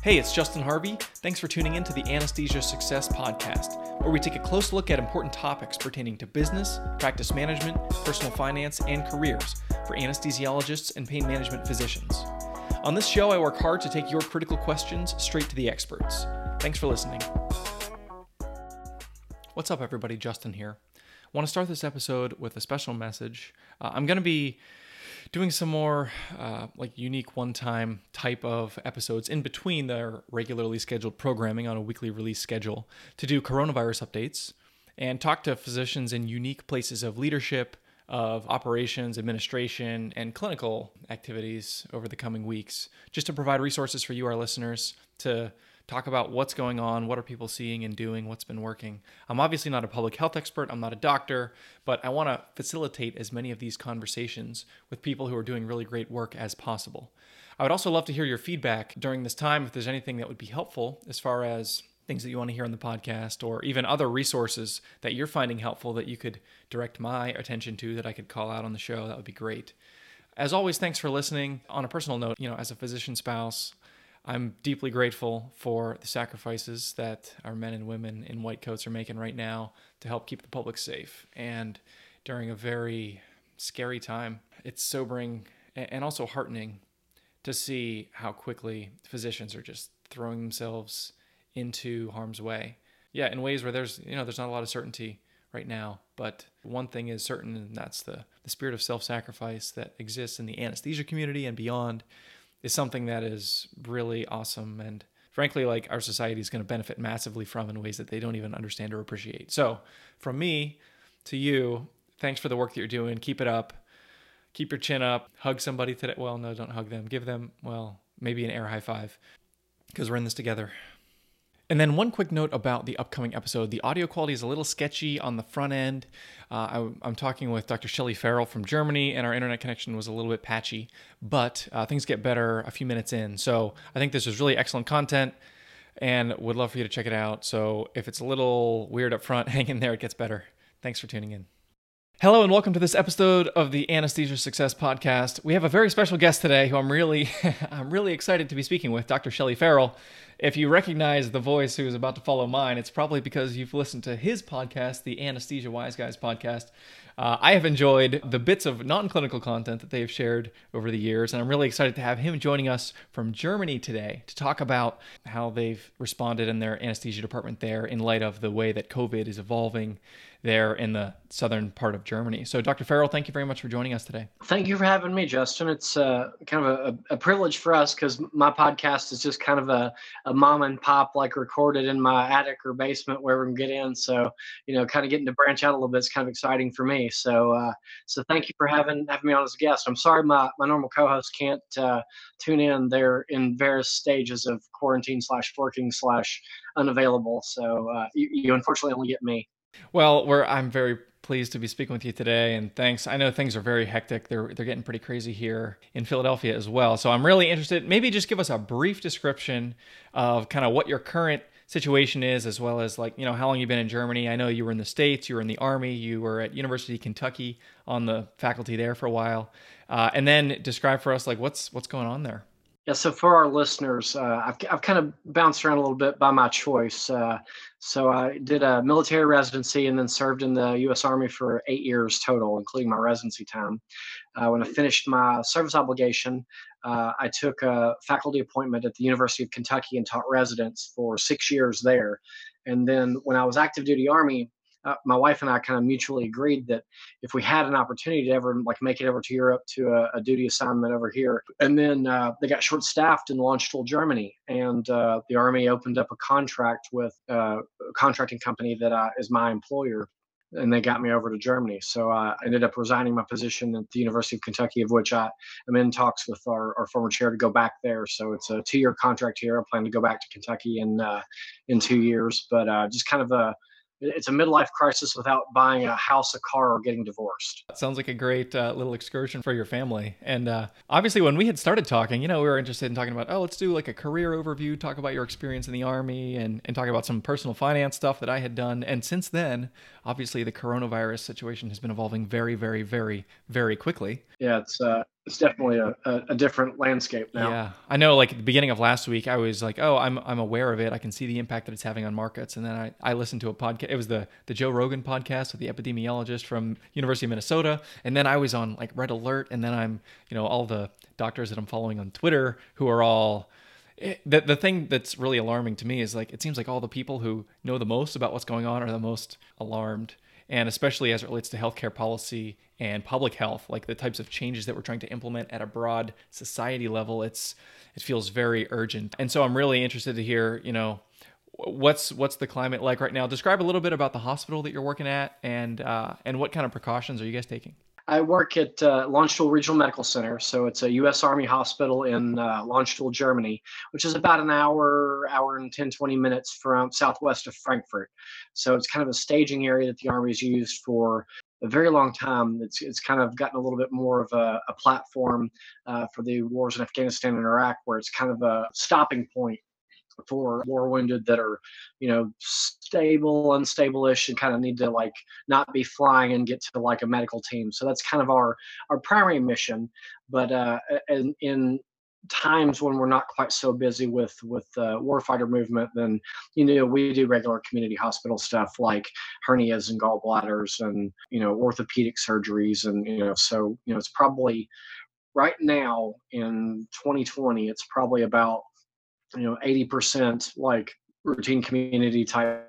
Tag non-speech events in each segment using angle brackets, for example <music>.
Hey, it's Justin Harvey. Thanks for tuning in to the Anesthesia Success Podcast, where we take a close look at important topics pertaining to business, practice management, personal finance, and careers for anesthesiologists and pain management physicians. On this show, I work hard to take your critical questions straight to the experts. Thanks for listening. What's up, everybody? Justin here. I want to start this episode with a special message. Uh, I'm going to be doing some more uh, like unique one-time type of episodes in between their regularly scheduled programming on a weekly release schedule to do coronavirus updates and talk to physicians in unique places of leadership of operations administration and clinical activities over the coming weeks just to provide resources for you our listeners to talk about what's going on, what are people seeing and doing, what's been working. I'm obviously not a public health expert, I'm not a doctor, but I want to facilitate as many of these conversations with people who are doing really great work as possible. I would also love to hear your feedback during this time if there's anything that would be helpful as far as things that you want to hear on the podcast or even other resources that you're finding helpful that you could direct my attention to that I could call out on the show. That would be great. As always, thanks for listening. On a personal note, you know, as a physician spouse, I'm deeply grateful for the sacrifices that our men and women in white coats are making right now to help keep the public safe. And during a very scary time, it's sobering and also heartening to see how quickly physicians are just throwing themselves into harm's way. Yeah, in ways where there's you know there's not a lot of certainty right now, but one thing is certain, and that's the the spirit of self-sacrifice that exists in the anesthesia community and beyond is something that is really awesome and frankly like our society is going to benefit massively from in ways that they don't even understand or appreciate. So, from me to you, thanks for the work that you're doing. Keep it up. Keep your chin up. Hug somebody today. Well, no, don't hug them. Give them, well, maybe an air high five because we're in this together. And then one quick note about the upcoming episode. The audio quality is a little sketchy on the front end. Uh, I, am talking with Dr. Shelley Farrell from Germany, and our internet connection was a little bit patchy, but uh, things get better a few minutes in. So I think this is really excellent content and would love for you to check it out. So if it's a little weird up front, <laughs> hang in there, it gets better. Thanks for tuning in. Hello and welcome to this episode of the Anesthesia Success Podcast. We have a very special guest today who I'm really <laughs> I'm really excited to be speaking with, Dr. Shelley Farrell. If you recognize the voice who is about to follow mine, it's probably because you've listened to his podcast, the Anesthesia Wise Guys podcast. Uh, I have enjoyed the bits of non-clinical content that they have shared over the years, and I'm really excited to have him joining us from Germany today to talk about how they've responded in their anesthesia department there in light of the way that COVID is evolving there in the southern part of Germany. So, Dr. Farrell, thank you very much for joining us today. Thank you for having me, Justin. It's uh, kind of a, a, privilege for us because my podcast is just kind of a, a mom and pop, like recorded in my attic or basement where we can get in. So, you know, kind of getting to branch out a little bit is kind of exciting for me. So, uh, so thank you for having having me on as a guest. I'm sorry my, my normal co-host can't uh, tune in. They're in various stages of quarantine slash working slash unavailable. So uh, you, you unfortunately only get me. Well, we're I'm very pleased to be speaking with you today and thanks. I know things are very hectic. They're they're getting pretty crazy here in Philadelphia as well. So I'm really interested. Maybe just give us a brief description of kind of what your current situation is as well as like, you know, how long you've been in Germany. I know you were in the States, you were in the Army, you were at University of Kentucky on the faculty there for a while. Uh, and then describe for us like what's what's going on there. Yeah, so for our listeners, uh, I've, I've kind of bounced around a little bit by my choice. Uh, so I did a military residency and then served in the U.S. Army for eight years total, including my residency time. Uh, when I finished my service obligation, uh, I took a faculty appointment at the University of Kentucky and taught residents for six years there. And then when I was active duty Army, uh, my wife and I kind of mutually agreed that if we had an opportunity to ever like make it over to Europe to a, a duty assignment over here, and then uh, they got short staffed in Landstuhl, Germany, and uh, the Army opened up a contract with uh, a contracting company that uh, is my employer. And they got me over to Germany. So I ended up resigning my position at the University of Kentucky, of which I am in talks with our, our former chair to go back there. So it's a two year contract here. I plan to go back to Kentucky in uh, in two years, but just kind of a it's a midlife crisis without buying a house, a car, or getting divorced. That sounds like a great uh, little excursion for your family. And uh, obviously, when we had started talking, you know, we were interested in talking about, oh, let's do like a career overview, talk about your experience in the Army, and, and talk about some personal finance stuff that I had done. And since then, obviously, the coronavirus situation has been evolving very, very, very, very quickly. Yeah, it's uh, it's definitely a, a, different landscape now. Yeah, I know. Like at the beginning of last week, I was like, "Oh, I'm I'm aware of it. I can see the impact that it's having on markets." And then I, I listened to a podcast. It was the the Joe Rogan podcast with the epidemiologist from University of Minnesota. And then I was on like Red Alert. And then I'm you know all the doctors that I'm following on Twitter who are all. Eh, the, the thing that's really alarming to me is like it seems like all the people who know the most about what's going on are the most alarmed and especially as it relates to healthcare policy and public health, like the types of changes that we're trying to implement at a broad society level, it's it feels very urgent. And so I'm really interested to hear, you know, what's what's the climate like right now? Describe a little bit about the hospital that you're working at, and uh, and what kind of precautions are you guys taking? I work at uh, Landstuhl Regional Medical Center, so it's a U.S. Army hospital in uh, Landstuhl, Germany, which is about an hour, hour and 10, 20 minutes from southwest of Frankfurt. So it's kind of a staging area that the Army's used for a very long time. It's it's kind of gotten a little bit more of a, a platform uh, for the wars in Afghanistan and Iraq, where it's kind of a stopping point for war wounded that are, you know, stable, unstable-ish, and kind of need to like not be flying and get to like a medical team. So that's kind of our our primary mission. But uh, in, in times when we're not quite so busy with with uh, warfighter movement, then you know we do regular community hospital stuff like hernias and gallbladders and you know orthopedic surgeries and you know so you know it's probably right now in 2020 it's probably about you know 80% like routine community type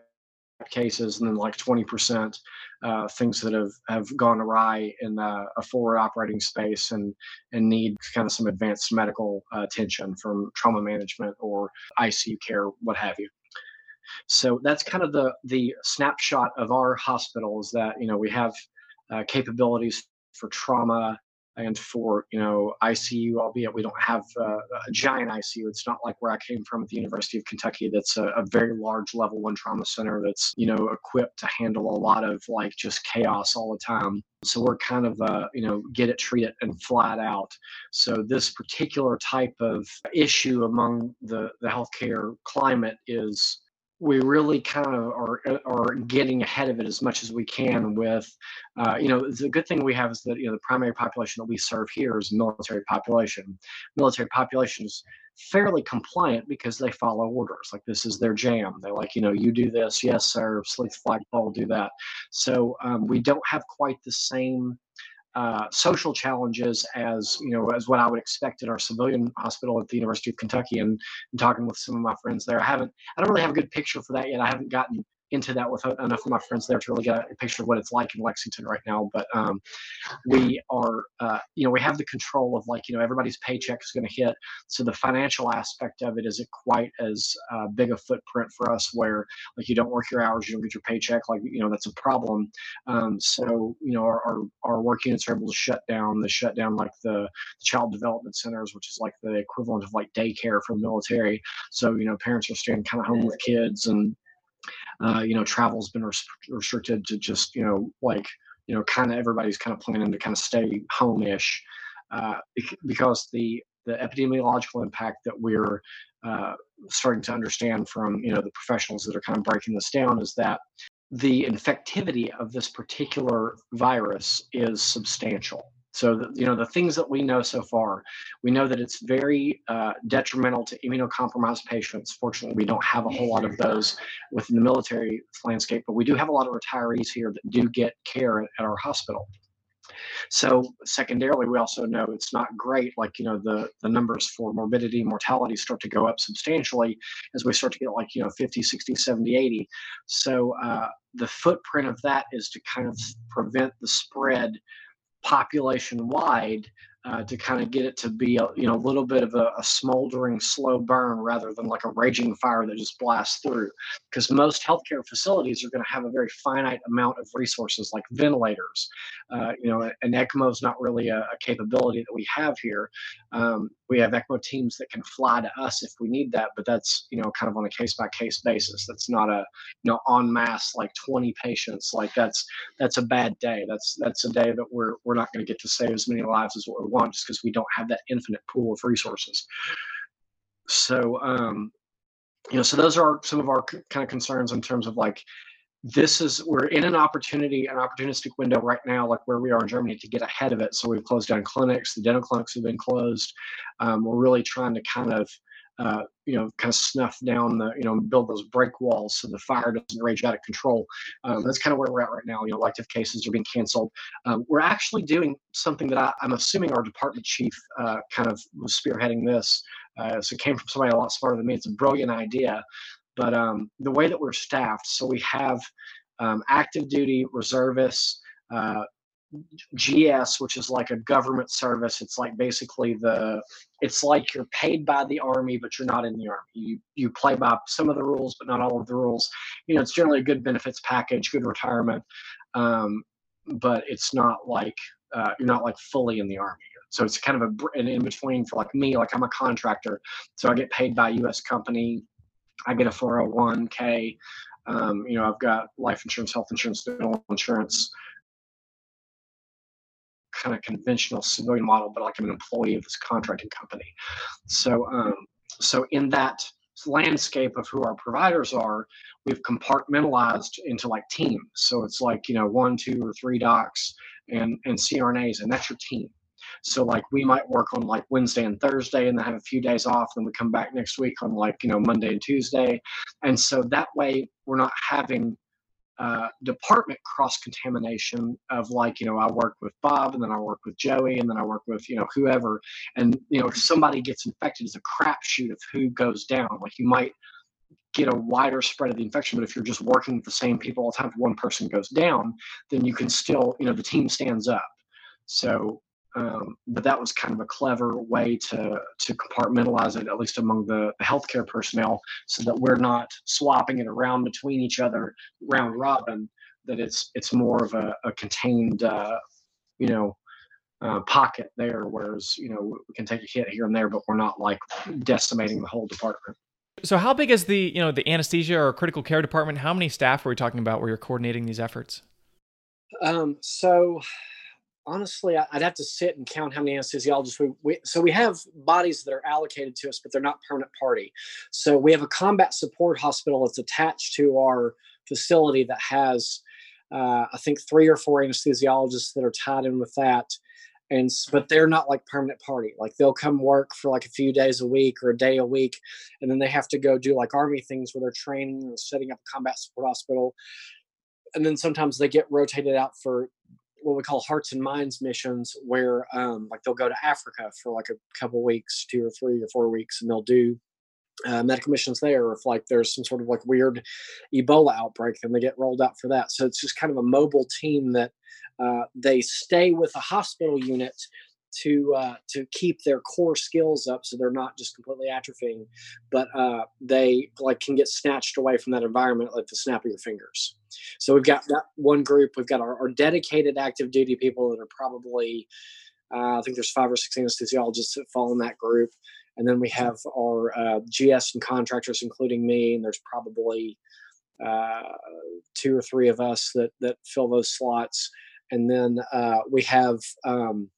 cases and then like 20% uh, things that have, have gone awry in uh, a forward operating space and and need kind of some advanced medical uh, attention from trauma management or ICU care, what have you. So that's kind of the the snapshot of our hospital is that you know we have uh, capabilities for trauma and for you know ICU, albeit we don't have uh, a giant ICU. It's not like where I came from at the University of Kentucky. That's a, a, very large level one trauma center that's you know equipped to handle a lot of like just chaos all the time. So we're kind of uh, you know get it, treat it, and flat out. So this particular type of issue among the the healthcare climate is we really kind of are are getting ahead of it as much as we can with uh, you know the good thing we have is that you know the primary population that we serve here is military population. Military population is fairly compliant because they follow orders like this is their jam. They're like you know you do this. Yes sir. Sleep flagpole do that. So um, we don't have quite the same uh, social challenges as you know as what I would expect at our civilian hospital at the University of Kentucky and, and talking with some of my friends there. I haven't I don't really have a good picture for that yet. I haven't gotten into that with enough of my friends there to really get a picture of what it's like in Lexington right now. But um, we are, uh, you know, we have the control of like, you know, everybody's paycheck is going to hit. So the financial aspect of it isn't quite as uh, big a footprint for us where like you don't work your hours, you don't get your paycheck. Like, you know, that's a problem. Um, so, you know, our, our, our, work units are able to shut down. They shut down like the, the child development centers, which is like the equivalent of like daycare for military. So, you know, parents are staying kind of home with kids and, uh, you know, travel's been res- restricted to just, you know, like, you know, kind of everybody's kind of planning to kind of stay home-ish uh, because the the epidemiological impact that we're uh, starting to understand from you know the professionals that are kind of breaking this down is that the infectivity of this particular virus is substantial. So, the, you know, the things that we know so far, we know that it's very uh, detrimental to immunocompromised patients. Fortunately, we don't have a whole lot of those within the military landscape, but we do have a lot of retirees here that do get care at, our hospital. So secondarily, we also know it's not great. Like, you know, the, the numbers for morbidity, mortality start to go up substantially as we start to get like, you know, 50, 60, 70, 80. So uh, the footprint of that is to kind of prevent the spread population wide uh, to kind of get it to be a you know a little bit of a, a, smoldering slow burn rather than like a raging fire that just blasts through. Because most healthcare facilities are going to have a very finite amount of resources like ventilators. Uh, you know an ecmo is not really a, a, capability that we have here. Um, we have ecmo teams that can fly to us if we need that but that's you know kind of on a case by case basis. That's not a you know en masse like 20 patients. Like that's that's a bad day. That's that's a day that we're we're not going to get to save as many lives as what we want just because we don't have that infinite pool of resources. So, um, you know, so those are some of our kind of concerns in terms of like this is we're in an opportunity an opportunistic window right now like where we are in germany to get ahead of it so we've closed down clinics the dental clinics have been closed um, we're really trying to kind of uh, you know, kind of snuff down the, you know, build those break walls so the fire doesn't rage out of control. Um, that's kind of where we're at right now. You know, elective cases are being canceled. Um, we're actually doing something that I, am assuming our department chief uh, kind of was spearheading this. Uh, so it came from somebody a lot smarter than me. It's a brilliant idea. But um, the way that we're staffed, so we have um, active duty reservists, uh, GS, which is like a government service. It's like basically the, it's like you're paid by the army, but you're not in the army. You you play by some of the rules, but not all of the rules. You know, it's generally a good benefits package, good retirement, um, but it's not like uh, you're not like fully in the army. So it's kind of a an in between for like me. Like I'm a contractor, so I get paid by a U.S. company. I get a 401k. Um, you know, I've got life insurance, health insurance, dental insurance kind of conventional civilian model, but like I'm an employee of this contracting company. So, um, so in that landscape of who our providers are, we've compartmentalized into like teams. So it's like you know one, two, or three docs and and CRNAs, and that's your team. So like we might work on like Wednesday and Thursday, and then have a few days off, Then we come back next week on like you know Monday and Tuesday, and so that way we're not having uh, department cross contamination of like you know I work with Bob and then I work with Joey and then I work with you know whoever. And you know if somebody gets infected it's a crapshoot of who goes down. Like you might get a wider spread of the infection but if you're just working with the same people all the time if one person goes down then you can still you know the team stands up. So um, but that was kind of a clever way to to compartmentalize it, at least among the, the healthcare personnel, so that we're not swapping it around between each other round robin. That it's it's more of a, a contained, uh, you know, uh, pocket there. Whereas you know we can take a hit here and there, but we're not like decimating the whole department. So how big is the you know the anesthesia or critical care department? How many staff are we talking about where you're coordinating these efforts? Um, so honestly, I'd have to sit and count how many anesthesiologists we, we, so we have bodies that are allocated to us, but they're not permanent party. So we have a combat support hospital that's attached to our facility that has, uh, I think, three or four anesthesiologists that are tied in with that. And but they're not like permanent party. Like they'll come work for like a few days a week or a day a week, and then they have to go do like army things where they're training and setting up a combat support hospital and then sometimes they get rotated out for what we call hearts and minds missions where um, like they'll go to africa for like a couple weeks two or three or four weeks and they'll do uh, medical missions there if like there's some sort of like weird ebola outbreak then they get rolled out for that. So it's just kind of a mobile team that uh, they stay with a hospital unit to uh, to keep their core skills up so they're not just completely atrophying but uh, they like can get snatched away from that environment like the snap of your fingers. So we've got that one group. We've got our, our dedicated active duty people that are probably uh, i think there's five or six anesthesiologists that fall in that group. And then we have our uh, gs and contractors including me and there's probably uh, two or three of us that that fill those slots. And then uh, we have um,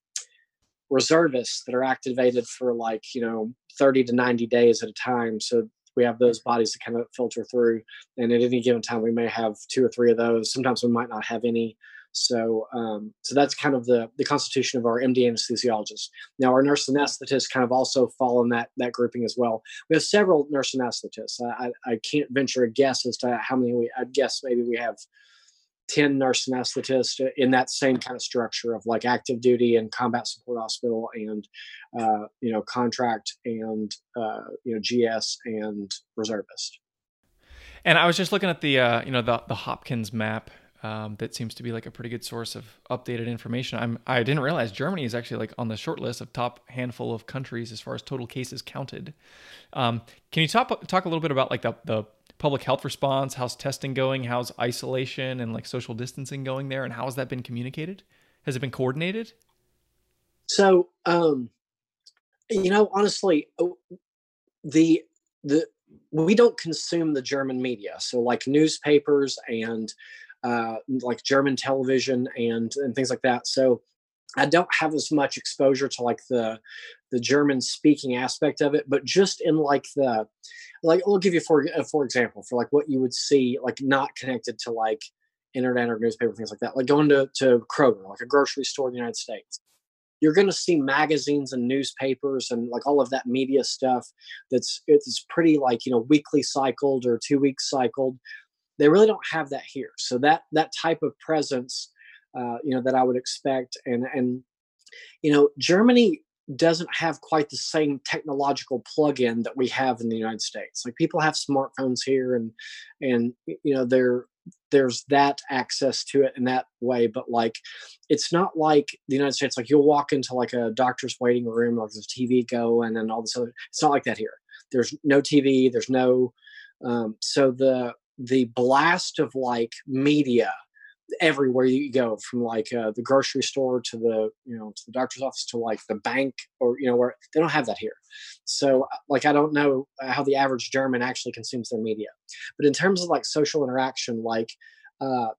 reservists that are activated for like you know 30 to 90 days at a time. So we have those bodies to kind of filter through and at any given time we may have two or three of those. Sometimes we might not have any. So um, so that's kind of the the constitution of our md anesthesiologists now our nurse anesthetists kind of also fall in that that grouping as well. We have several nurse anesthetists. I i, I can't venture a guess as to how many we i'd guess maybe we have 10 nurse anesthetists in that same kind of structure of like active duty and combat support hospital and uh, you know contract and uh, you know gs and reservist and i was just looking at the uh, you know the, the hopkins map um, that seems to be like a pretty good source of updated information. I'm I didn't realize Germany is actually like on the short list of top handful of countries as far as total cases counted. Um, can you talk talk a little bit about like the the public health response? How's testing going? How's isolation and like social distancing going there? And how has that been communicated? Has it been coordinated? So, um, you know, honestly, oh, the the we don't consume the German media, so like newspapers and uh, like German television and and things like that. So I don't have as much exposure to like the the German speaking aspect of it, but just in like the like we'll give you for uh, for example for like what you would see like not connected to like internet or newspaper things like that, like going to to Kroger, like a grocery store in the United States. You're going to see magazines and newspapers and like all of that media stuff that's it's pretty like you know weekly cycled or two weeks cycled. They really don't have that here. So that that type of presence uh, you know that I would expect. And and you know Germany doesn't have quite the same technological plug-in that we have in the United States. Like people have smartphones here, and and you know there there's that access to it in that way. But like it's not like the United States. Like you'll walk into like a doctor's waiting room, like there's a TV going and then all this other. It's not like that here. There's no TV. There's no um, so the the blast of like media everywhere you go from like uh, the grocery store to the you know to the doctor's office to like the bank or you know where they don't have that here so uh, like i don't know how the average german actually consumes their media but in terms of like social interaction like uh,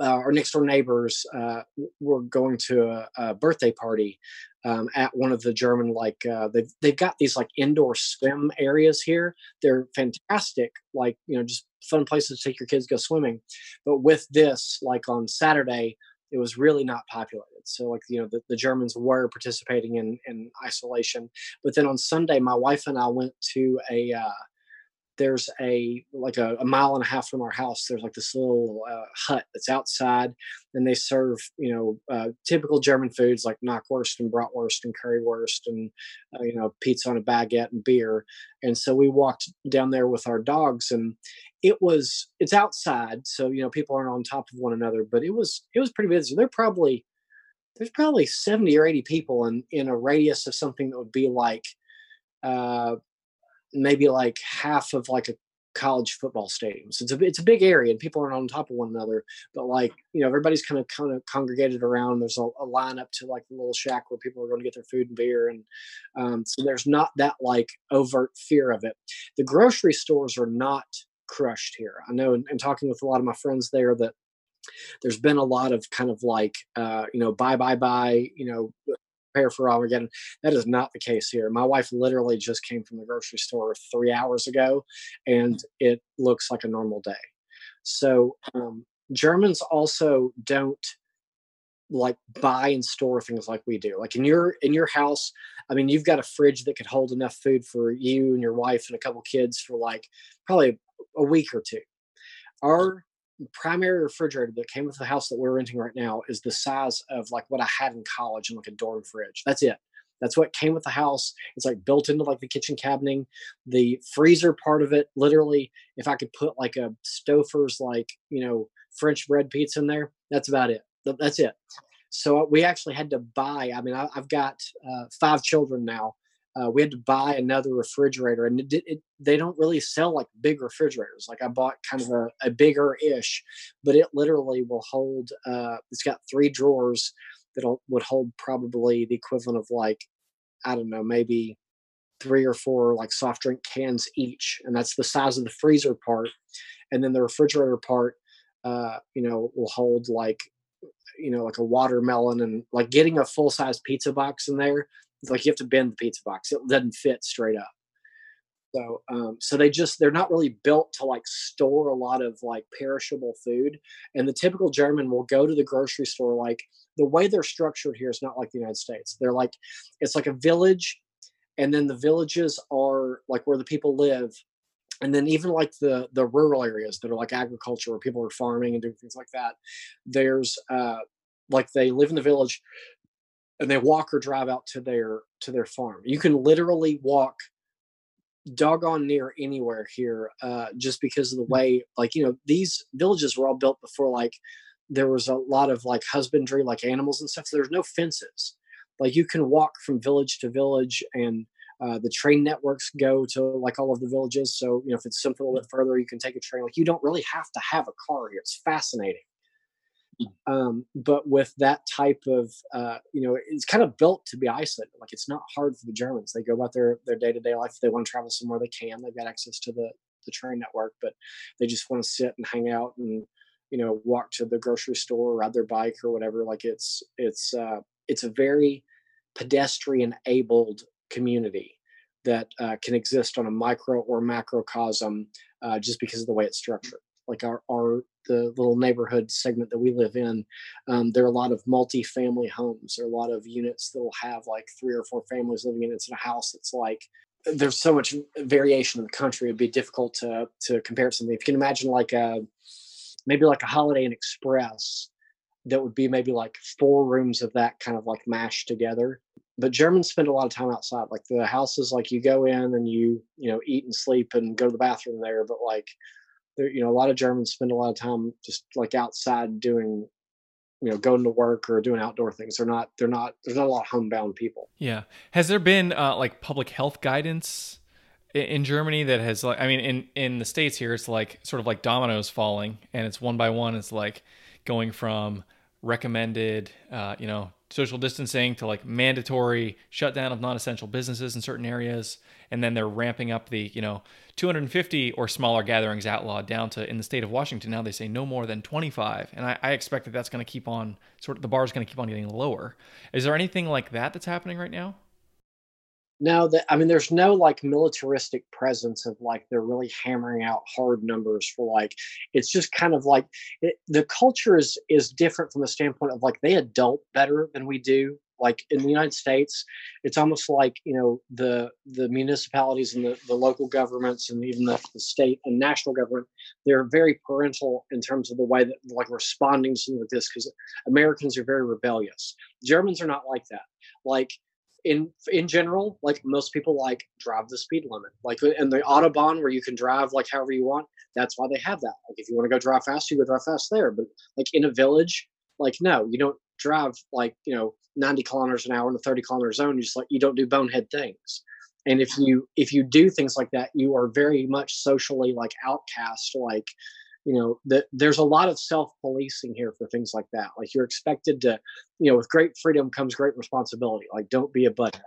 uh, our next door neighbors uh, were going to a, a birthday party um, at one of the German like uh, they've they've got these like indoor swim areas here. They're fantastic, like you know, just fun places to take your kids go swimming. But with this, like on Saturday, it was really not populated. So like you know, the, the Germans were participating in in isolation. But then on Sunday, my wife and I went to a uh, there's a like a, a, mile and a half from our house there's like this little uh, hut that's outside and they serve you know uh, typical german foods like knockwurst and bratwurst and currywurst and uh, you know pizza on a baguette and beer and so we walked down there with our dogs and it was it's outside so you know people aren't on top of one another but it was it was pretty busy they're probably there's probably 70 or 80 people in in a radius of something that would be like uh maybe like half of like a college football stadium. So it's a it's a big area and people aren't on top of one another. But like you know, everybody's kind of kind of congregated around. There's a, a line up to like a little shack where people are going to get their food and beer, and um, so there's not that like overt fear of it. The grocery stores are not crushed here. I know, and, and talking with a lot of my friends there that there's been a lot of kind of like uh, you know bye bye bye you know prepare for Armageddon. That is not the case here. My wife literally just came from the grocery store three hours ago, and it looks like a normal day. So um, Germans also don't like buy and store things like we do. Like in your in your house, I mean, you've got a fridge that could hold enough food for you and your wife and a couple kids for like probably a week or two. Our primary refrigerator that came with the house that we're renting right now is the size of like what I had in college in like a dorm fridge. That's it. That's what came with the house. It's like built into like the kitchen cabinet. The freezer part of it, literally, if I could put like a Stouffer's like, you know, French bread pizza in there, that's about it. That's it. So we actually had to buy. I mean, I, have got uh, five children now, uh, we had to buy another refrigerator and it, it, they don't really sell like big refrigerators like i bought kind of a, a bigger ish but it literally will hold uh, it's got three drawers that would hold probably the equivalent of like i don't know maybe three or four like soft drink cans each and that's the size of the freezer part. And then the refrigerator part uh, you know will hold like you know like a watermelon and like getting a full size pizza box in there like you have to bend the pizza box. It doesn't fit straight up. So um, so they just they're not really built to like store a lot of like perishable food. And the typical german will go to the grocery store like the way they're structured here is not like the united states. They're like it's like a village and then the villages are like where the people live. And then even like the the rural areas that are like agriculture where people are farming and doing things like that there's uh like they live in the village and they walk or drive out to their to their farm. You can literally walk doggone near anywhere here uh, just because of the mm. way like you know these villages were all built before like there was a lot of like husbandry like animals and stuff. So there's no fences. Like you can walk from village to village and uh, the train networks go to like all of the villages. So you know if it's something a little bit further you can take a train. Like you don't really have to have a car here. It's fascinating um, but with that type of, uh, you know, it's kind of built to be isolated. Like it's not hard for the Germans. They go about their their day to day life. If they want to travel somewhere, they can. They've got access to the the train network, but they just want to sit and hang out and you know walk to the grocery store, ride their bike or whatever. Like it's it's uh, it's a very pedestrian abled community that uh, can exist on a micro or macrocosm uh, just because of the way it's structured. Like our, our the little neighborhood segment that we live in, um, there are a lot of multi-family homes. There are a lot of units that will have like three or four families living in it. It's in a house that's like there's so much variation in the country. It'd be difficult to to compare something. If you can imagine like a maybe like a Holiday Inn Express that would be maybe like four rooms of that kind of like mashed together. But Germans spend a lot of time outside. Like the houses, like you go in and you you know eat and sleep and go to the bathroom there. But like there, you know, a lot of Germans spend a lot of time just like outside doing you know going to work or doing outdoor things. They're not they're not there's not a lot of homebound people. Yeah. Has there been uh, like public health guidance in Germany that has like I mean in in the states here it's like sort of like dominoes falling and it's one by one it's like going from recommended uh, you know social distancing to like mandatory shutdown of non-essential businesses in certain areas and then they're ramping up the you know 250 or smaller gatherings outlawed down to in the state of washington now they say no more than 25 and i, I expect that that's going to keep on sort of the bar is going to keep on getting lower. Is there anything like that that's happening right now no, that I mean, there's no like militaristic presence of like they're really hammering out hard numbers for like. It's just kind of like it, the culture is is different from the standpoint of like they adult better than we do. Like in the United States, it's almost like you know the the municipalities and the, the local governments and even the, the state and national government they're very parental in terms of the way that like responding to something like this because Americans are very rebellious. Germans are not like that. Like in in general, like most people like drive the speed limit. Like in the autobahn where you can drive like however you want, that's why they have that. Like if you want to go drive fast, you go drive fast there. But like in a village, like no, you don't drive like you know 90 kilometers an hour in a 30 kilometer zone. You just like you don't do bonehead things. And if you if you do things like that, you are very much socially like outcast. Like you know that there's a lot of self-policing here for things like that. Like you're expected to you know with great freedom comes great responsibility. Like don't be a butthead.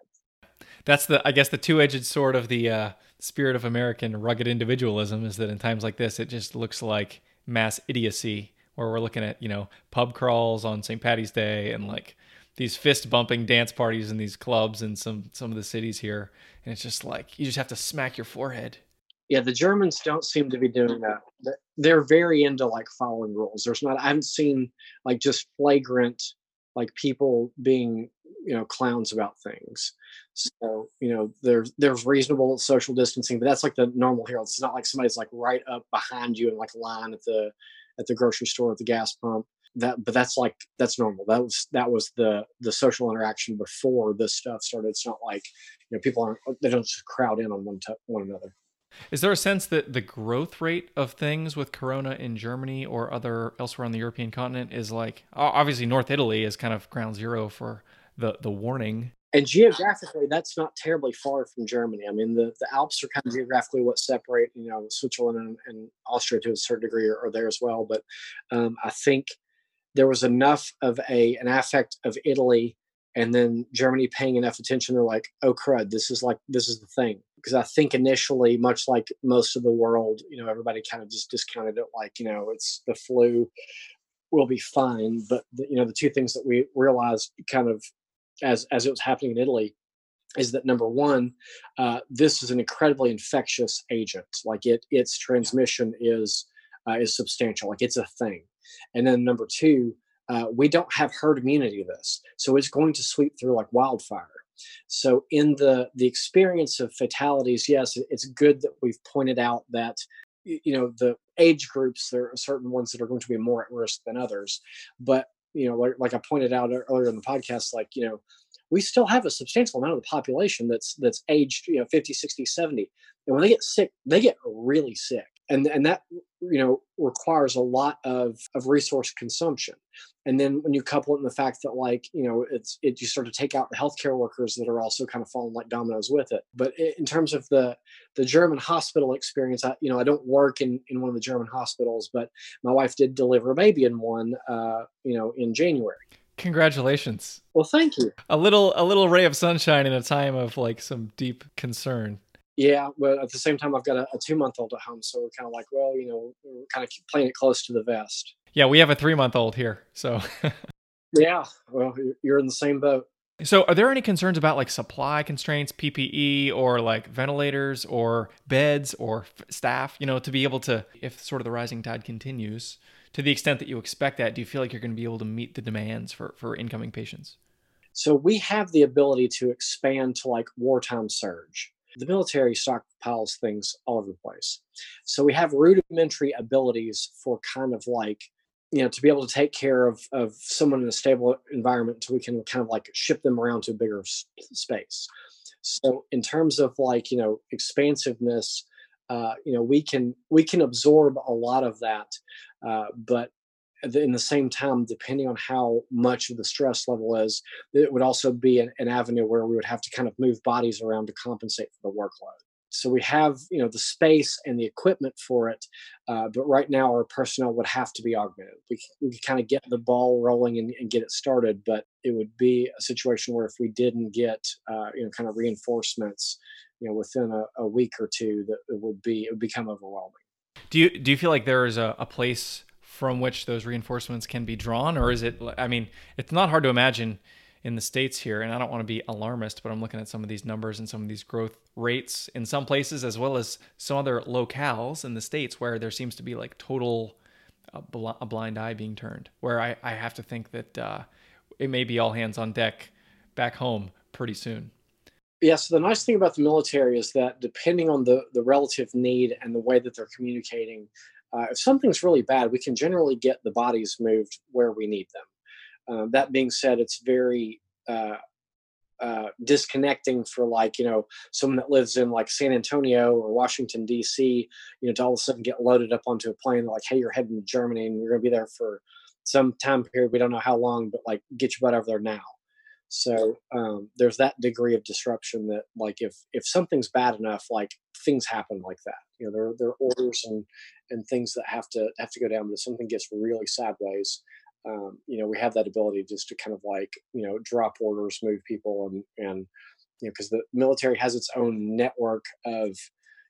That's the i guess the two-edged sword of the uh, spirit of american rugged individualism is that in times like this it just looks like mass idiocy where we're looking at you know pub crawls on st patty's day and like these fist bumping dance parties in these clubs in some some of the cities here. And it's just like you just have to smack your forehead yeah the germans don't seem to be doing that. They're very into like following rules. There's not i haven't seen like just flagrant like people being you know clowns about things. So you know there's there's reasonable social distancing but that's like the normal here. It's not like somebody's like right up behind you in like line at the at the grocery store at the gas pump. That but that's like that's normal. That was that was the the social interaction before this stuff started. It's not like you know people aren't they don't just crowd in on one t- one another is there a sense that the growth rate of things with Corona in Germany or other elsewhere on the European continent is like obviously North Italy is kind of ground zero for the the warning. And geographically, that's not terribly far from Germany. I mean, the, the Alps are kind of geographically what separate, you know, Switzerland and, and Austria to a certain degree are, are there as well. But um, I think there was enough of a an affect of Italy and then Germany paying enough attention. They're like, oh crud, this is like this is the thing because I think initially, much like most of the world, you know, everybody kind of just discounted it like, you know, it's the flu, we'll be fine. But the, you know, the two things that we realized kind of as as it was happening in Italy is that number one, uh, this is an incredibly infectious agent. Like it, its transmission is uh, is substantial. Like it's a thing. And then number two, uh, we don't have herd immunity to this, so it's going to sweep through like wildfire. So in the the experience of fatalities, yes, it's good that we've pointed out that you know the age groups there are certain ones that are going to be more at risk than others, but you know like, like I pointed out earlier in the podcast, like you know we still have a substantial amount of the population that's that's aged you know 50 60 70 and when they get sick they get really sick and and that you know requires a lot of of resource consumption. And then when you couple it in the fact that like you know it's it you start to take out the healthcare workers that are also kind of falling like dominoes with it. But in terms of the the german hospital experience i you know i don't work in in one of the german hospitals but my wife did deliver a baby in one uh you know in january. Congratulations. Well thank you. A little a little ray of sunshine in a time of like some deep concern yeah, but at the same time, I've got a, a two month old at home, so we're kind of like, well, you know, we're kind of playing it close to the vest. Yeah, we have a three month old here, so. <laughs> Yeah, well, you're in the same boat. So, are there any concerns about like supply constraints, PPE, or like ventilators, or beds, or f- staff? You know, to be able to, if sort of the rising tide continues, to the extent that you expect that, do you feel like you're going to be able to meet the demands for for incoming patients? So we have the ability to expand to like wartime surge. The military stockpiles things all over the place. So we have rudimentary abilities for kind of like you know to be able to take care of of someone in a stable environment until we can kind of like ship them around to a bigger s- space so in terms of like you know expansiveness uh, you know we can we can absorb a lot of that uh, but in the same time depending on how much of the stress level is it would also be an, an avenue where we would have to kind of move bodies around to compensate for the workload. So we have you know the space and the equipment for it uh, but right now our personnel would have to be augmented. We, we could kind of get the ball rolling and, and, get it started but it would be a situation where if we didn't get uh, you know kind of reinforcements you know within a, a, week or two that it would be it would become overwhelming. Do you do you feel like there is a, a place from which those reinforcements can be drawn or is it i mean it's not hard to imagine in the states here and i don't want to be alarmist but i'm looking at some of these numbers and some of these growth rates in some places as well as some other locales in the states where there seems to be like total uh, bl- a blind eye being turned where I, I have to think that uh, it may be all hands on deck back home pretty soon. Yeah, so the nice thing about the military is that depending on the, the relative need and the way that they're communicating, uh, if something's really bad, we can generally get the bodies moved where we need them. Um, that being said, it's very uh, uh, disconnecting for like you know someone that lives in like San Antonio or Washington D.C. You know to all of a sudden get loaded up onto a plane like hey you're heading to Germany and you're going to be there for some time period we don't know how long but like get your butt over there now. So um, there's that degree of disruption that like if if something's bad enough like things happen like that. You know there there are orders and and things that have to have to go down but if something gets really sideways um, you know, we have that ability just to kind of like, you know, drop orders, move people, and and you know, because the military has its own network of,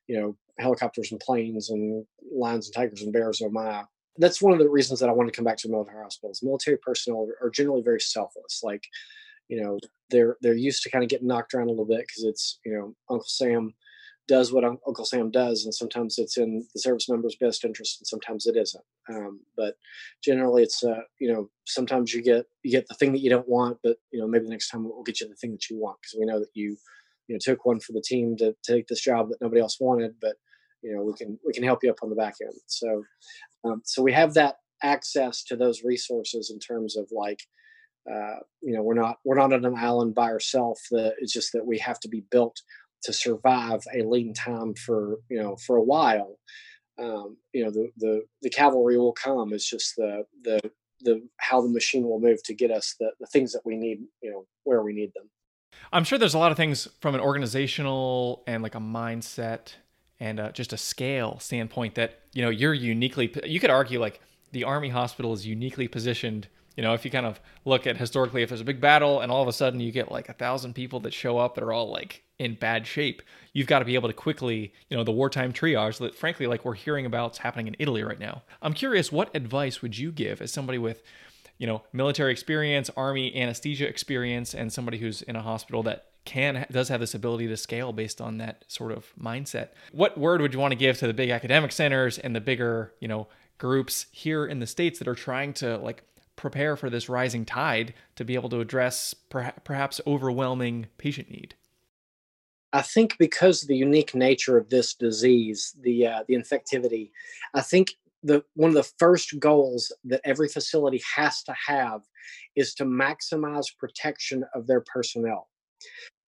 you know, helicopters and planes and lions and tigers and bears. Oh my! That's one of the reasons that I want to come back to military hospitals. Military personnel are generally very selfless. Like, you know, they're they're used to kind of getting knocked around a little bit because it's you know Uncle Sam does what Uncle Sam does, and sometimes it's in the service member's best interest, and sometimes it isn't. Um, but generally, it's uh, you know sometimes you get you get the thing that you don't want, but you know maybe the next time we'll get you the thing that you want because we know that you you know took one for the team to, to take this job that nobody else wanted, but you know we can we can help you up on the back end. So um, so we have that access to those resources in terms of like uh, you know we're not we're not on an island by ourselves. It's just that we have to be built to survive a lean time for you know for a while. Um, you know the, the the cavalry will come. It's just the the the how the machine will move to get us the, the things that we need you know where we need them. I'm sure there's a lot of things from an organizational and like a mindset and uh, just a scale standpoint that you know you're uniquely. You could argue like the army hospital is uniquely positioned you know, if you kind of look at historically, if there's a big battle and all of a sudden you get like a thousand people that show up that are all like in bad shape, you've got to be able to quickly, you know, the wartime triage that frankly, like we're hearing about happening in Italy right now. I'm curious, what advice would you give as somebody with, you know, military experience, army anesthesia experience, and somebody who's in a hospital that can does have this ability to scale based on that sort of mindset. What word would you want to give to the big academic centers and the bigger, you know, groups here in the states that are trying to like prepare for this rising tide to be able to address per- perhaps overwhelming patient need? I think because of the unique nature of this disease, the uh, the infectivity, I think the one of the first goals that every facility has to have is to maximize protection of their personnel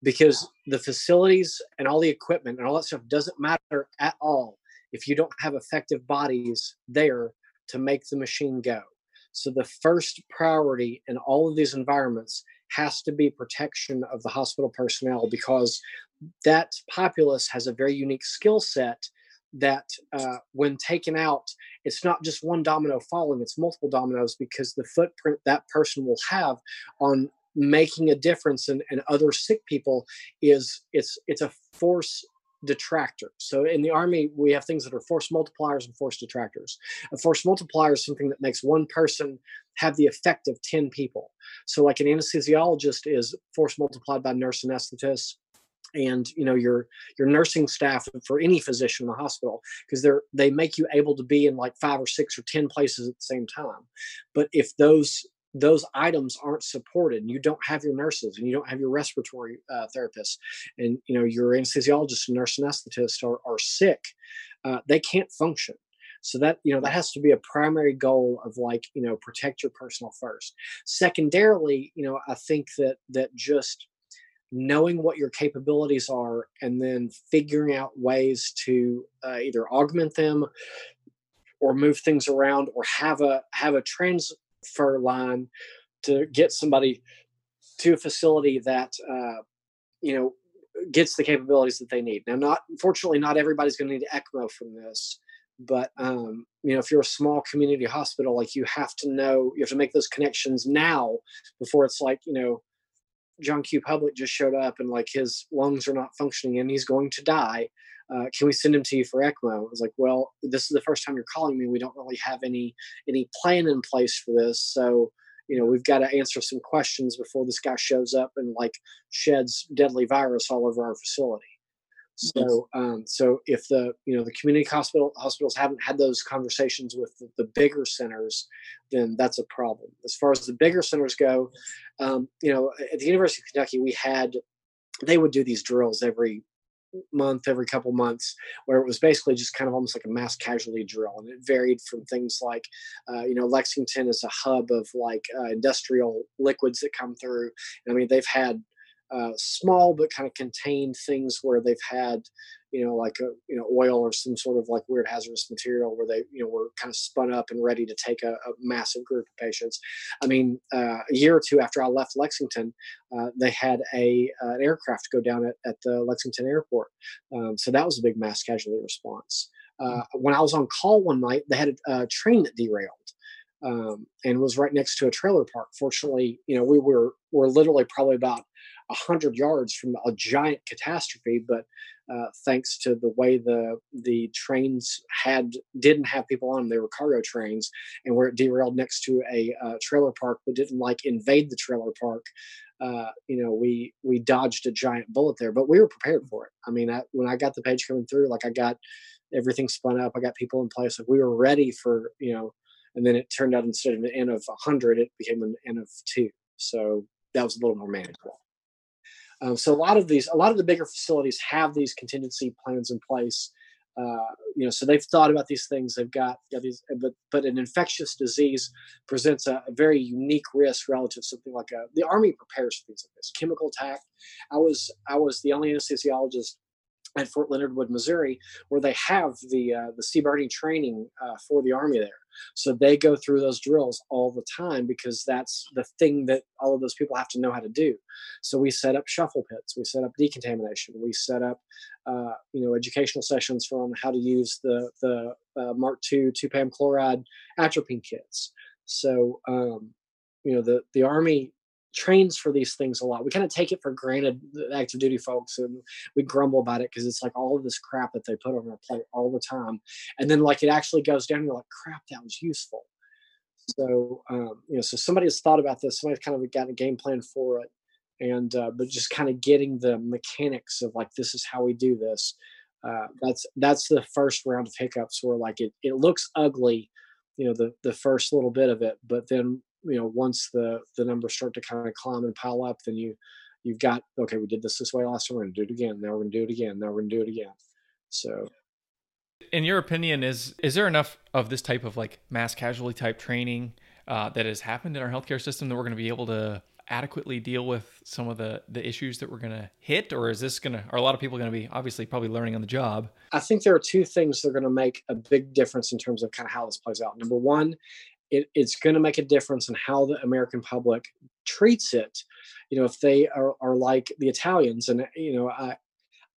because the facilities and all the equipment and all that stuff doesn't matter at all if you don't have effective bodies there to make the machine go so the first priority in all of these environments has to be protection of the hospital personnel because that populace has a very unique skill set that uh, when taken out it's not just one domino falling it's multiple dominoes because the footprint that person will have on making a difference in, in other sick people is it's it's a force detractor. So in the army, we have things that are force multipliers and force detractors. A force multiplier is something that makes one person have the effect of 10 people. So like an anesthesiologist is force multiplied by nurse anesthetist and you know your your nursing staff for any physician in the hospital because they're they make you able to be in like five or six or ten places at the same time but if those those items aren't supported and you don't have your nurses and you don't have your respiratory uh, therapists and you know your anesthesiologist and nurse anesthetist are, are sick uh, they can't function. So that you know that has to be a primary goal of like you know protect your personal first. Secondarily you know i think that that just knowing what your capabilities are and then figuring out ways to uh, either augment them or move things around or have a have a transfer line to get somebody to a facility that uh, you know gets the capabilities that they need now not unfortunately not everybody's going to need ecmo from this but um, you know if you're a small community hospital like you have to know you have to make those connections now before it's like you know John Q. Public just showed up and like his lungs are not functioning and he's going to die. Uh, can we send him to you for ECMO? I was like, well, this is the first time you're calling me. We don't really have any any plan in place for this, so you know we've got to answer some questions before this guy shows up and like sheds deadly virus all over our facility. So, um, so if the you know the community hospital hospitals haven't had those conversations with the, the, bigger centers, then that's a problem. As far as the bigger centers go, um, you know, at the University of Kentucky, we had they would do these drills every month, every couple months, where it was basically just kind of almost like a mass casualty drill, and it varied from things like, uh, you know, Lexington is a hub of like uh, industrial liquids that come through. And, I mean, they've had uh, small but kind of contained things where they've had you know like a you know oil or some sort of like weird hazardous material where they you know were kind of spun up and ready to take a, a massive group of patients. I mean uh, a year or two after i left lexington uh, they had a uh, an aircraft go down at, at the lexington airport. Um, so that was a big mass casualty response. Uh, when i was on call one night they had a, a train that derailed um, and was right next to a trailer park. Fortunately, you know, we were were literally probably about hundred yards from a giant catastrophe, but uh, thanks to the way the the trains had didn't have people on them, they were cargo trains, and where it derailed next to a uh, trailer park, but didn't like invade the trailer park. Uh, you know, we we dodged a giant bullet there, but we were prepared for it. I mean, I, when I got the page coming through, like I got everything spun up, I got people in place, like we were ready for you know and then it turned out instead of an N of 100, it became an N of two. So that was a little more manageable. Um, so a lot of these, a lot of the bigger facilities have these contingency plans in place. Uh, you know, so they've thought about these things. They've got, got these, but but an infectious disease presents a, a, very unique risk relative to something like a. The army prepares for things like this. Chemical attack. I was I was the only anesthesiologist at Fort Leonard Wood, Missouri, where they have the uh, the CBRN training uh, for the Army there. So they go through those drills all the time because that's the thing that all of those people have to know how to do. So we set up shuffle pits, we set up decontamination, we set up uh, you know educational sessions for on how to use the the uh, Mark II two PAM chloride atropine kits. So um, you know the the Army trains for these things a lot. We kind of take it for granted, active duty folks, and we grumble about it because it's like all of this crap that they put on our plate all the time. And then like it actually goes down, you're like, crap, that was useful. So um, you know, so somebody has thought about this. Somebody's kind of got a game plan for it, and uh, but just kind of getting the mechanics of like this is how we do this. Uh, that's that's the first round of hiccups where like it it looks ugly, you know, the the first little bit of it, but then you know once the the numbers start to kind of climb and pile up then you you've got okay we did this this way last time we're going to do it again now we're going to do it again now we're going to do it again. So in your opinion is is there enough of this type of like mass casualty type training uh, that has happened in our healthcare system that we're going to be able to adequately deal with some of the the issues that we're going to hit? Or is this going to are a lot of people going to be obviously probably learning on the job? I think there are two things that are going to make a big difference in terms of kind of how this plays out. Number one it, it's going to make a difference in how the American public treats it. You know, if they are, are like the Italians, and you know, I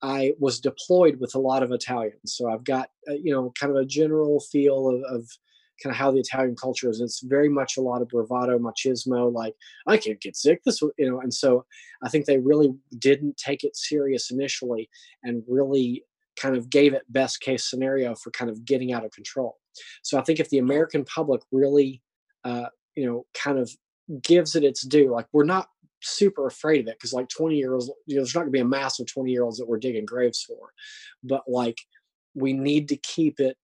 I was deployed with a lot of Italians, so I've got uh, you know kind of a general feel of, of kind of how the Italian culture is. It's very much a lot of bravado, machismo, like I can't get sick. This, you know, and so I think they really didn't take it serious initially, and really kind of gave it best case scenario for kind of getting out of control. So I think if the American public really uh, you know, kind of gives it its due. Like we're not super afraid of it because like 20 year olds, you know, there's not gonna be a mass of 20 year olds that we're digging graves for. But like we need to keep it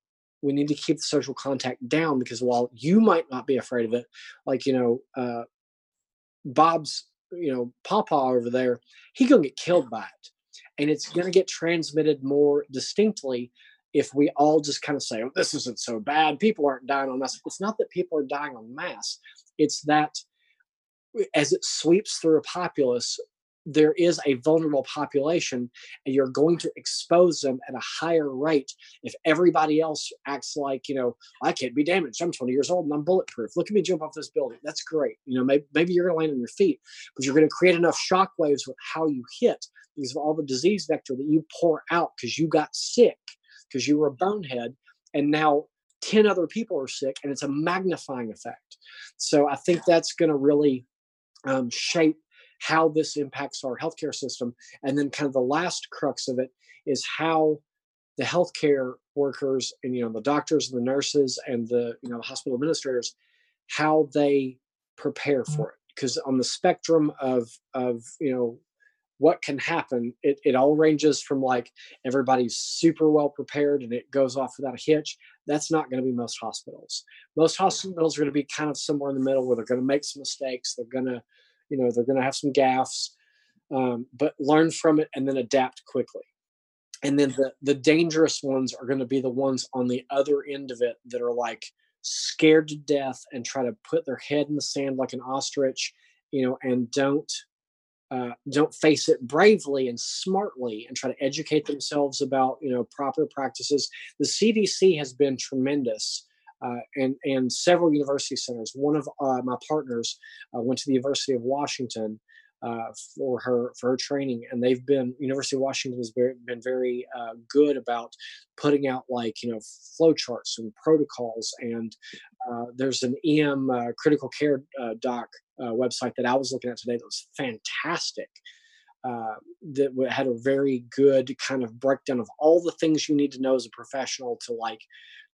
we need to keep the social contact down because while you might not be afraid of it, like you know, uh, Bob's you know Papa over there, he gonna get killed by it, and it's gonna get transmitted more distinctly if we all just kind of say, "Oh, this isn't so bad. People aren't dying on mass." It's not that people are dying on mass; it's that as it sweeps through a populace, there is a vulnerable population and you're going to expose them at a higher rate if everybody else acts like you know i can't be damaged. I'm 20 years old and i'm bulletproof. Look at me jump off this building. That's great. You know maybe, maybe you're going to land on your feet but you're going to create enough shock waves with how you hit because of all the disease vector that you pour out because you got sick because you were a bonehead and now 10 other people are sick and it's a magnifying effect. So i think that's going to really um, shape how this impacts our healthcare system. And then kind of the last crux of it is how the healthcare workers and you know the doctors and the nurses and the you know the hospital administrators how they prepare mm-hmm. for it. Because on the spectrum of of you know what can happen it, it all ranges from like everybody's super well prepared and it goes off without a hitch. That's not going to be most hospitals. Most hospitals are going to be kind of somewhere in the middle where they're going to make some mistakes. They're going to you know they're going to have some gaffes um, but learn from it and then adapt quickly. And then the the dangerous ones are going to be the ones on the other end of it that are like scared to death and try to put their head in the sand like an ostrich you know and don't uh, don't face it bravely and smartly and try to educate themselves about you know proper practices. The cdc has been tremendous uh, and and several university centers. One of uh, my partners uh, went to the University of Washington uh, for her for her training, and they've been University of Washington has been very uh, good about putting out like you know flow charts and protocols. And there's an EM critical care doc website that I was looking at today that was fantastic. Uh, that had a very good kind of breakdown of all the things you need to know as a professional to like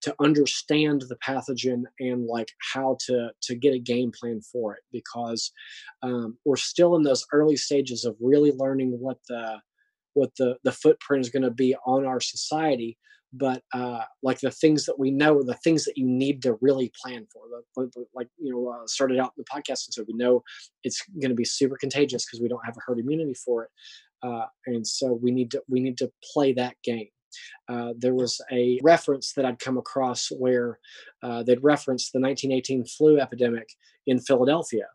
to understand the pathogen and like how to to get a game plan for it because um, we're still in those early stages of really learning what the what the the footprint is going to be on our society but uh, like the things that we know the things that you need to really plan for. The, like you know, uh, started out in the podcast, and so we know it's going to be super contagious because we don't have a herd immunity for it, uh, and so we need to we need to play that game. Uh, there was a reference that I'd come across where uh, they'd referenced the 1918 flu epidemic in Philadelphia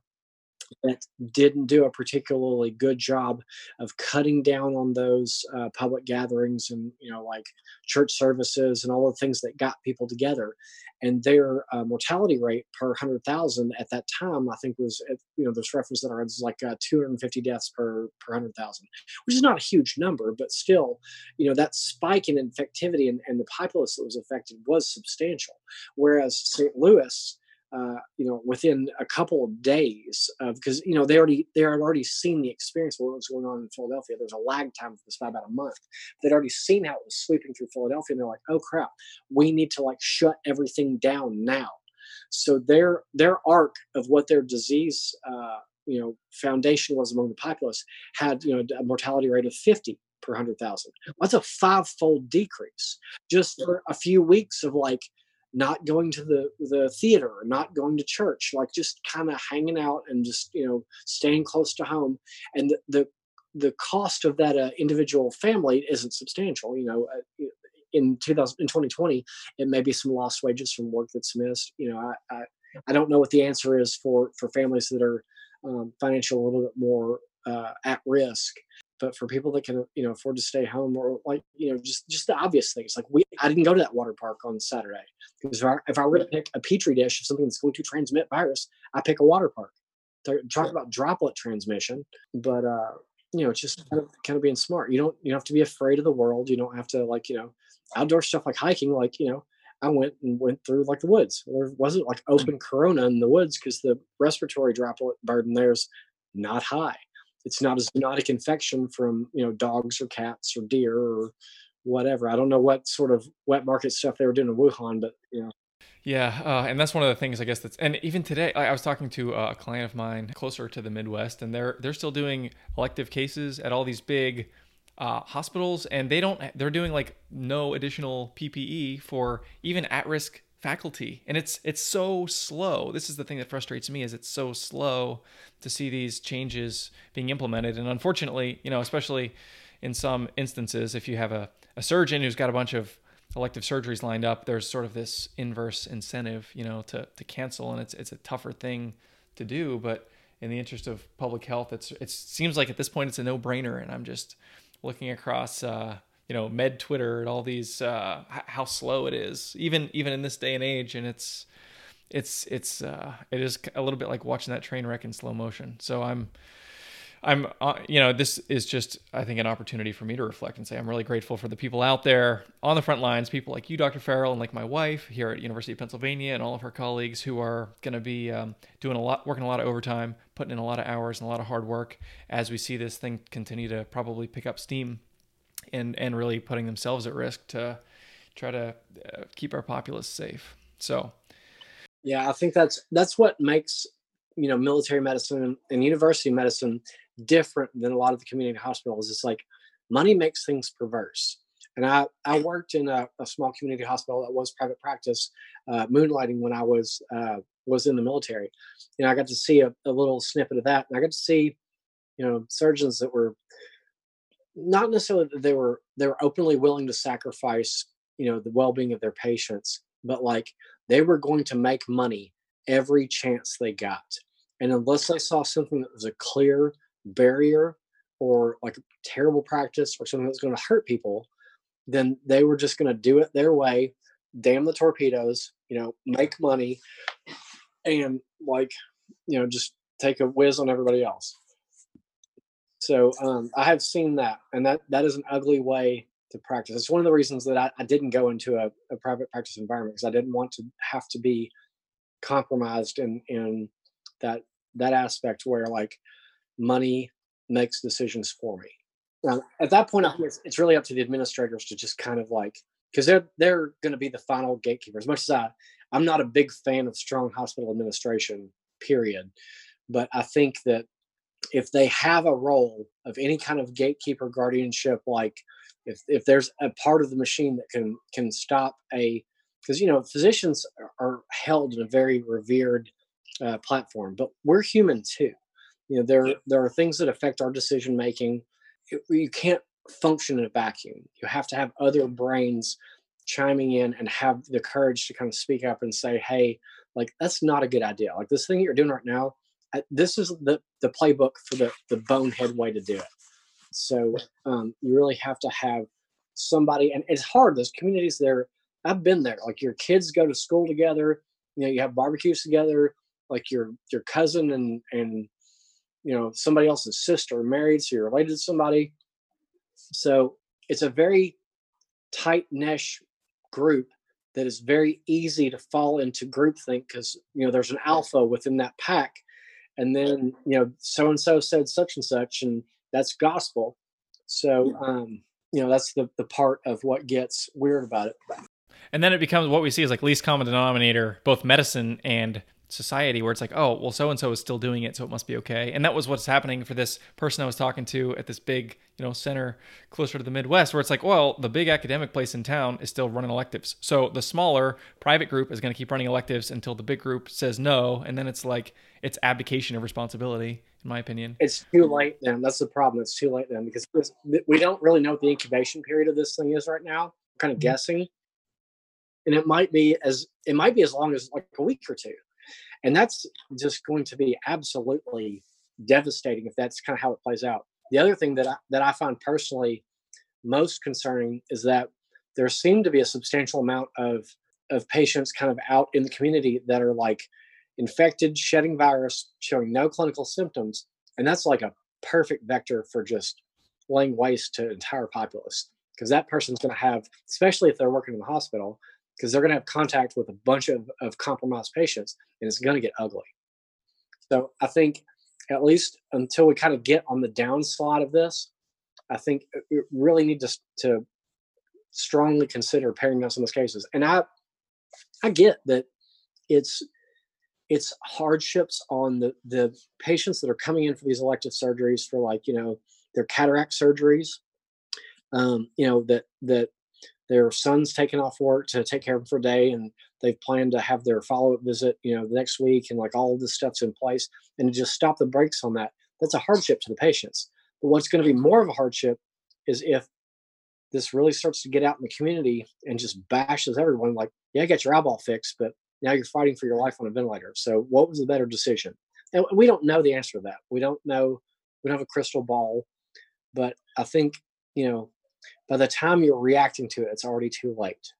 that didn't do a particularly good job of cutting down on those uh, public gatherings and you know like church services and all the things that got people together and their uh, mortality rate per 100,000 at that time I think was you know there's reference that are like uh, 250 deaths per per 100,000 which is not a huge number but still you know that spike in infectivity and, and the populace that was affected was substantial whereas St. Louis uh, you know, within a couple of days, because you know they already they had already seen the experience of what was going on in Philadelphia. There's a lag time for this by about a month. They'd already seen how it was sweeping through Philadelphia, and they're like, "Oh crap, we need to like shut everything down now." So their their arc of what their disease, uh, you know, foundation was among the populace had you know a mortality rate of 50 per 100,000. That's a five-fold decrease just for a few weeks of like not going to the the theater not going to church like just kind of hanging out and just you know staying close to home. And the the, the cost of that uh, individual family isn't substantial you know uh, in 2000 in 2020 it may be some lost wages from work that's missed you know i i, I don't know what the answer is for for families that are um, financially a little bit more uh, at risk but for people that can you know afford to stay home or like you know just just the obvious things like we i didn't go to that water park on saturday. Because if I, if I were to pick a petri dish of something that's going to transmit virus i pick a water park. Talk about droplet transmission but uh you know it's just kind of, kind of being smart. You don't you don't have to be afraid of the world. You don't have to like you know outdoor stuff like hiking like you know I went and went through like the woods. There wasn't like open corona in the woods because the respiratory droplet burden there's not high it's not a zoonotic infection from you know dogs or cats or deer or whatever. I don't know what sort of wet market stuff they were doing in Wuhan, but you know. Yeah, uh, and that's one of the things I guess that's and even today I, I was talking to a client of mine closer to the Midwest, and they're they're still doing elective cases at all these big uh, hospitals, and they don't they're doing like no additional PPE for even at risk faculty, and it's it's so slow. This is the thing that frustrates me is it's so slow to see these changes being implemented, and unfortunately, you know, especially in some instances, if you have a, a surgeon who's got a bunch of elective surgeries lined up, there's sort of this inverse incentive, you know, to to cancel, and it's it's a tougher thing to do. But in the interest of public health, it's it seems like at this point it's a no brainer, and I'm just looking across. Uh, you know, med Twitter and all these uh, how slow it is, even even in this day and age, and it's it's it's uh, it is a little bit like watching that train wreck in slow motion. So I'm I'm, uh, you know, this is just, I think, an opportunity for me to reflect and say I'm really grateful for the people out there on the front lines, people like you, Dr. Farrell, and like my wife here at University of Pennsylvania, and all of her colleagues who are going to be um, doing a lot, working a lot of overtime, putting in a lot of hours and a lot of hard work as we see this thing continue to probably pick up steam, and and really putting themselves at risk to try to uh, keep our populace safe. So, yeah, I think that's that's what makes you know military medicine and university medicine different than a lot of the community hospitals. It's like money makes things perverse. And I, I worked in a, a small community hospital that was private practice, uh, moonlighting when I was uh, was in the military. You know, I got to see a, a little snippet of that, and I got to see, you know, surgeons that were not necessarily that they were they were openly willing to sacrifice, you know, the well-being of their patients, but like they were going to make money every chance they got. And unless they saw something that was a clear barrier or like terrible practice or something that's going to hurt people, then they were just going to do it their way, damn the torpedoes, you know, make money, and like, you know, just take a whiz on everybody else. So um, I have seen that, and that that is an ugly way to practice. It's one of the reasons that I, I didn't go into a, a private practice environment because I didn't want to have to be compromised in in that that aspect where like money makes decisions for me. Now, at that point, I it's, it's really up to the administrators to just kind of like, because they're they're going to be the final gatekeeper. As much as I, I'm not a big fan of strong hospital administration, period, but I think that if they have a role of any kind of gatekeeper guardianship, like if if there's a part of the machine that can can stop a, because you know physicians are held in a very revered uh, platform, but we're human too. You know there there are things that affect our decision making. You can't function in a vacuum. You have to have other brains chiming in and have the courage to kind of speak up and say hey like that's not a good idea. Like this thing you're doing right now this is the the playbook for the the bonehead way to do it. So um, you really have to have somebody and it's hard those communities there i've been there like your kids go to school together you know you have barbecues together like your your cousin and and you know somebody else's sister married so you're related to somebody. So it's a very tight niche group that is very easy to fall into groupthink because you know there's an alpha within that pack and then you know so and so said such and such and that's gospel. So um you know that's the the part of what gets weird about it. And then it becomes what we see is like least common denominator both medicine and society where it's like, oh, well, so and so is still doing it, so it must be okay. And that was what's happening for this person I was talking to at this big, you know, center closer to the Midwest, where it's like, well, the big academic place in town is still running electives. So the smaller private group is going to keep running electives until the big group says no. And then it's like, it's abdication of responsibility, in my opinion. It's too late then. That's the problem. It's too late then because we don't really know what the incubation period of this thing is right now. We're kind of mm-hmm. guessing. And it might be as it might be as long as like a week or two and that's just going to be absolutely devastating if that's kind of how it plays out. The other thing that I, that I find personally most concerning is that there seem to be a substantial amount of of patients kind of out in the community that are like infected shedding virus showing no clinical symptoms and that's like a perfect vector for just laying waste to entire populace because that person's going to have especially if they're working in the hospital because they're going to have contact with a bunch of, of compromised patients and it's going to get ugly. So I think at least until we kind of get on the downslide of this, I think we really need to, to strongly consider down some of those cases. And I, I get that it's it's hardships on the the patients that are coming in for these elective surgeries for like you know their cataract surgeries um, you know that that their son's taken off work to take care of them for a day and they've planned to have their follow-up visit you know the next week and like all of this stuff's in place and to just stop the brakes on that that's a hardship to the patients. But what's going to be more of a hardship is if this really starts to get out in the community and just bashes everyone like yeah get your eyeball fixed but now you're fighting for your life on a ventilator. So what was the better decision? And we don't know the answer to that. We don't know we don't have a crystal ball but i think you know by the time you're reacting to it, it's already too late.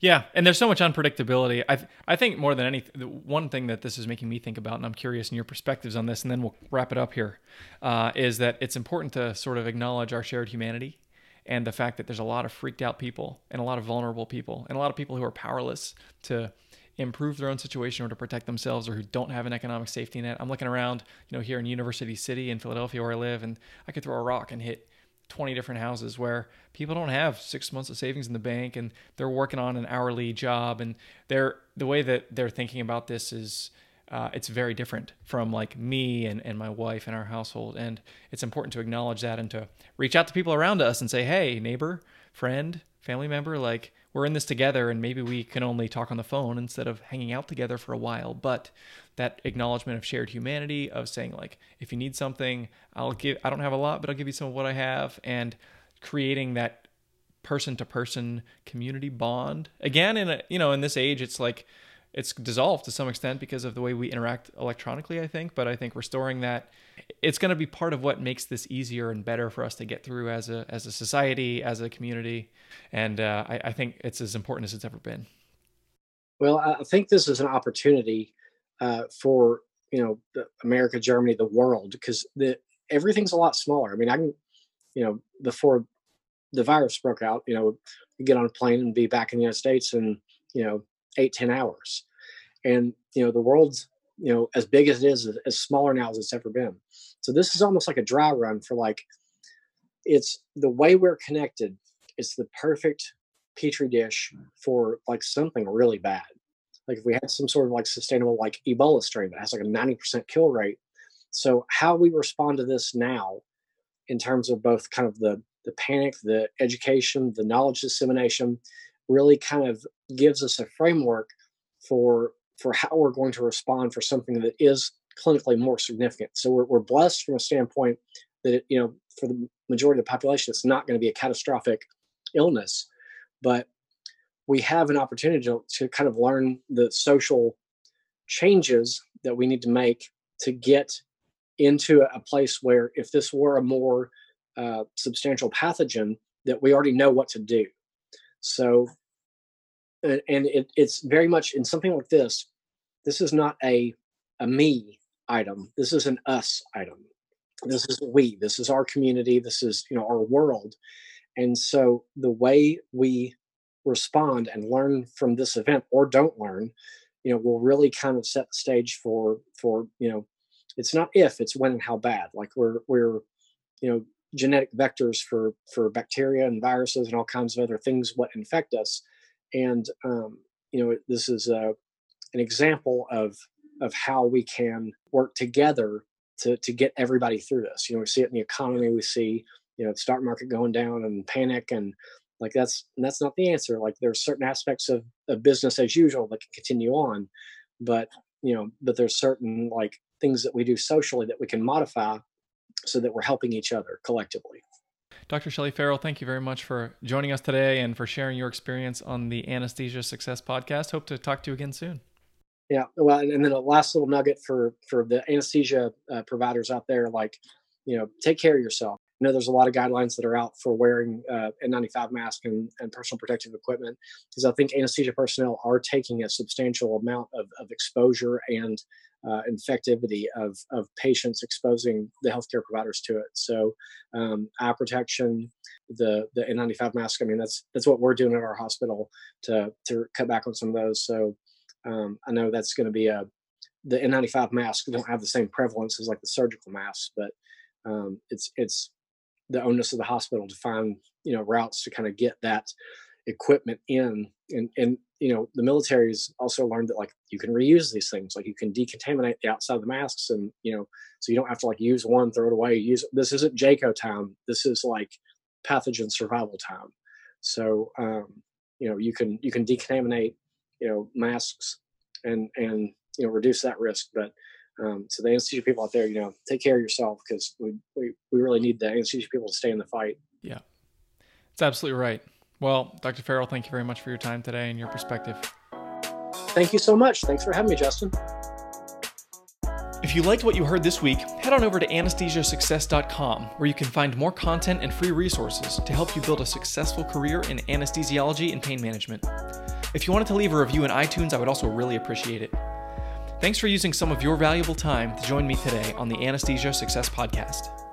Yeah, and there's so much unpredictability. I th- I think more than anything, one thing that this is making me think about, and I'm curious in your perspectives on this, and then we'll wrap it up here, uh, is that it's important to sort of acknowledge our shared humanity and the fact that there's a lot of freaked out people and a lot of vulnerable people and a lot of people who are powerless to improve their own situation or to protect themselves or who don't have an economic safety net. I'm looking around, you know, here in University City in Philadelphia where I live, and I could throw a rock and hit 20 different houses where people don't have six months of savings in the bank and they're working on an hourly job. And they're the way that they're thinking about this is uh, it's very different from like me and, and my wife and our household. And it's important to acknowledge that and to reach out to people around us and say hey neighbor friend family member like we're in this together and maybe we can only talk on the phone instead of hanging out together for a while. But that acknowledgement of shared humanity of saying like if you need something i'll give i don't have a lot but i'll give you some of what i have and creating that person to person community bond again in a you know in this age it's like it's dissolved to some extent because of the way we interact electronically i think but i think restoring that it's going to be part of what makes this easier and better for us to get through as a as a society, as a community, and uh, I, I, think it's as important as it's ever been. Well, I think this is an opportunity uh, for you know America, Germany, the world, because the everything's a lot smaller. I mean, I can, you know, before the virus broke out, you know, get on a plane and be back in the United States in you know eight ten hours, and you know the world's you know as big as it is as smaller now as it's ever been. So this is almost like a dry run for like it's the way we're connected it's the perfect petri dish for like something really bad like if we had some sort of like sustainable like ebola strain that has like a 90% kill rate so how we respond to this now in terms of both kind of the the panic the education the knowledge dissemination really kind of gives us a framework for for how we're going to respond for something that is clinically more significant. So we're, we're blessed from a standpoint that, it, you know, for the majority of the population, it's not going to be a catastrophic illness, but we have an opportunity to, to kind of learn the social changes that we need to make to get into a place where if this were a more uh, substantial pathogen that we already know what to do. So and it, it's very much in something like this this is not a a me item. This is an us item. This is we. This is our community. This is you know our world. And so the way we respond and learn from this event or don't learn you know will really kind of set the stage for for you know it's not if it's when and how bad like we're we're you know genetic vectors for for bacteria and viruses and all kinds of other things what infect us and um, you know this is a, an example of of how we can work together to to get everybody through this. You know, we see it in the economy. We see you know the stock market going down and panic and like that's that's not the answer. Like there's certain aspects of, of business as usual that can continue on, but you know, but there's certain like things that we do socially that we can modify so that we're helping each other collectively. Dr. Shelley Farrell, thank you very much for joining us today and for sharing your experience on the Anesthesia Success podcast. Hope to talk to you again soon. Yeah, well, and then a last little nugget for for the anesthesia uh, providers out there, like, you know, take care of yourself. Know there's a lot of guidelines that are out for wearing uh, N95 mask and, and personal protective equipment because I think anesthesia personnel are taking a substantial amount of, of exposure and uh, infectivity of, of patients exposing the healthcare providers to it. So um, eye protection, the the N95 mask. I mean, that's that's what we're doing at our hospital to to cut back on some of those. So um, I know that's going to be a the N95 masks don't have the same prevalence as like the surgical masks, but um, it's it's the onus of the hospital to find you know routes to kind of get that equipment in. And and you know the military's also learned that like you can reuse these things like you can decontaminate the outside of the masks and you know so you don't have to like use one throw it away. Use this isn't JCAHO time. This is like pathogen survival time. So um you know you can you can decontaminate you know masks and and you know reduce that risk. But um, so the anesthesia people out there you know take care of yourself because we, we we really need the anesthesia people to stay in the fight yeah it's absolutely right well, Dr. Farrell, thank you very much for your time today and your perspective. Thank you so much. Thanks for having me, Justin. If you liked what you heard this week, head on over to anesthesiasuccess.com where you can find more content and free resources to help you build a successful career in anesthesiology and pain management. If you wanted to leave a review in iTunes, I would also really appreciate it. Thanks for using some of your valuable time to join me today on the Anesthesia Success Podcast.